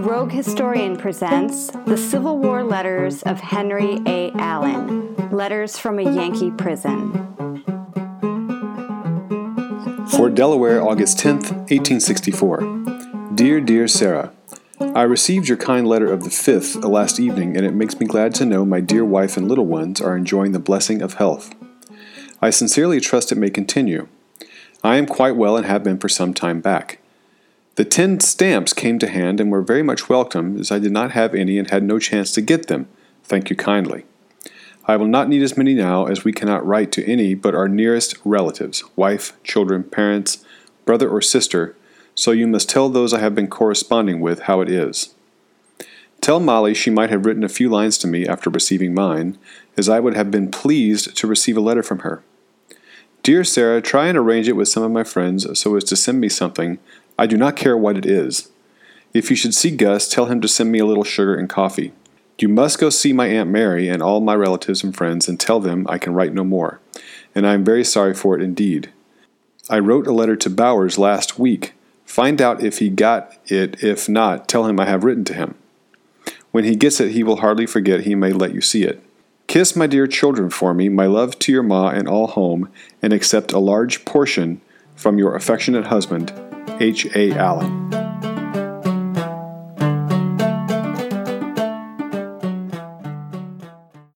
Rogue Historian presents The Civil War Letters of Henry A. Allen Letters from a Yankee Prison. Fort Delaware, August 10th, 1864. Dear, dear Sarah, I received your kind letter of the 5th last evening, and it makes me glad to know my dear wife and little ones are enjoying the blessing of health. I sincerely trust it may continue. I am quite well and have been for some time back. The ten stamps came to hand and were very much welcome, as I did not have any and had no chance to get them. Thank you kindly. I will not need as many now, as we cannot write to any but our nearest relatives wife, children, parents, brother, or sister, so you must tell those I have been corresponding with how it is. Tell Molly she might have written a few lines to me after receiving mine, as I would have been pleased to receive a letter from her. Dear Sarah, try and arrange it with some of my friends so as to send me something I do not care what it is. If you should see Gus, tell him to send me a little sugar and coffee. You must go see my Aunt Mary and all my relatives and friends and tell them I can write no more, and I am very sorry for it indeed. I wrote a letter to Bowers last week. Find out if he got it. If not, tell him I have written to him. When he gets it, he will hardly forget he may let you see it. Kiss my dear children for me, my love to your ma and all home, and accept a large portion from your affectionate husband, H. A. Allen.